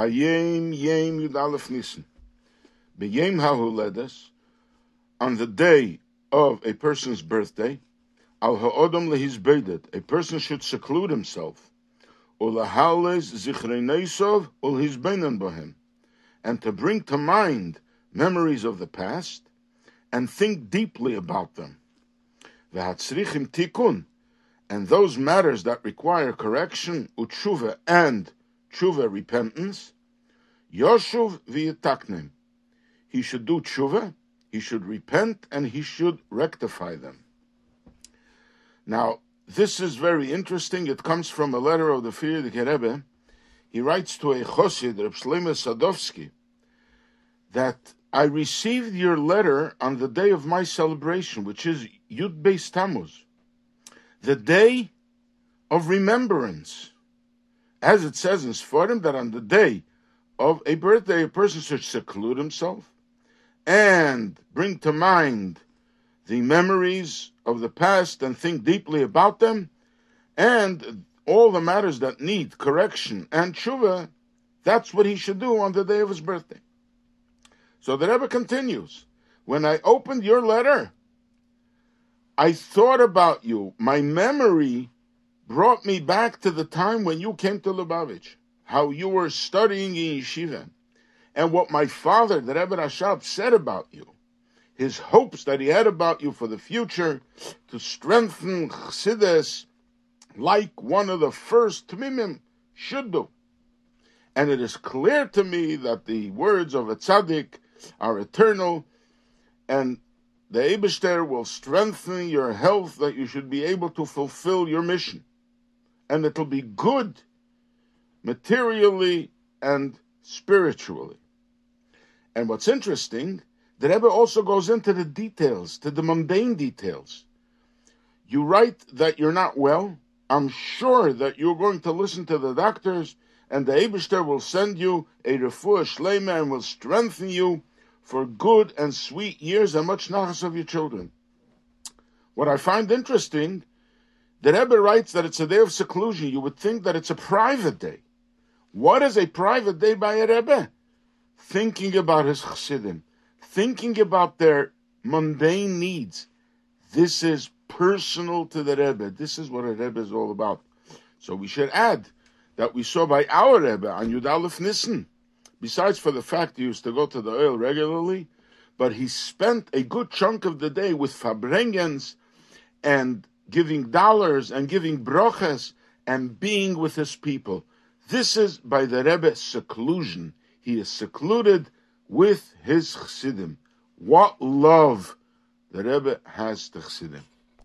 Hayom Yom Yud Aleph Nissen. B'Yem HaHuledes, on the day of a person's birthday, Al Ha'odom Lehizbedet, a person should seclude himself, Ulahales Zichreinesov Ulhizbenen Bohem, and to bring to mind memories of the past and think deeply about them. V'hatzrichim tikun, and those matters that require correction, utshuva and tshuva repentance, yoshuv v'yitaknim. He should do tshuva, he should repent, and he should rectify them. Now, this is very interesting. It comes from a letter of the Frierdiker Rebbe. He writes to a chosid, Reb Shlomo Sadovsky, that I received your letter on the day of my celebration, which is Yud Beis Tammuz the day of remembrance. As it says in Sforim, that on the day of a birthday, a person should seclude himself and bring to mind the memories of the past and think deeply about them, and all the matters that need correction and tshuva, that's what he should do on the day of his birthday. So the Rebbe continues, when I opened your letter, I thought about you. My memory brought me back to the time when you came to Lubavitch, how you were studying in yeshiva, and what my father, the Rebbe Rashab, said about you. His hopes that he had about you for the future to strengthen Chassidus like one of the first Tmimim should do. And it is clear to me that the words of a tzaddik are eternal, and the Eibishter will strengthen your health that you should be able to fulfill your mission. And it'll be good materially and spiritually. And what's interesting, the Rebbe also goes into the details, to the mundane details. You write that you're not well. I'm sure that you're going to listen to the doctors, and the Eibishter will send you a refuah shlema and will strengthen you for good and sweet years and much nachas of your children. What I find interesting, the Rebbe writes that it's a day of seclusion. You would think that it's a private day. What is a private day by a Rebbe? Thinking about his chassidim, thinking about their mundane needs. This is personal to the Rebbe. This is what a Rebbe is all about. So we should add that we saw by our Rebbe on Yud Nissen besides for the fact he used to go to the Ohel regularly, but he spent a good chunk of the day with farbrengens and giving dollars and giving brochas and being with his people. This is by the Rebbe seclusion. He is secluded with his chassidim. What love the Rebbe has to chassidim.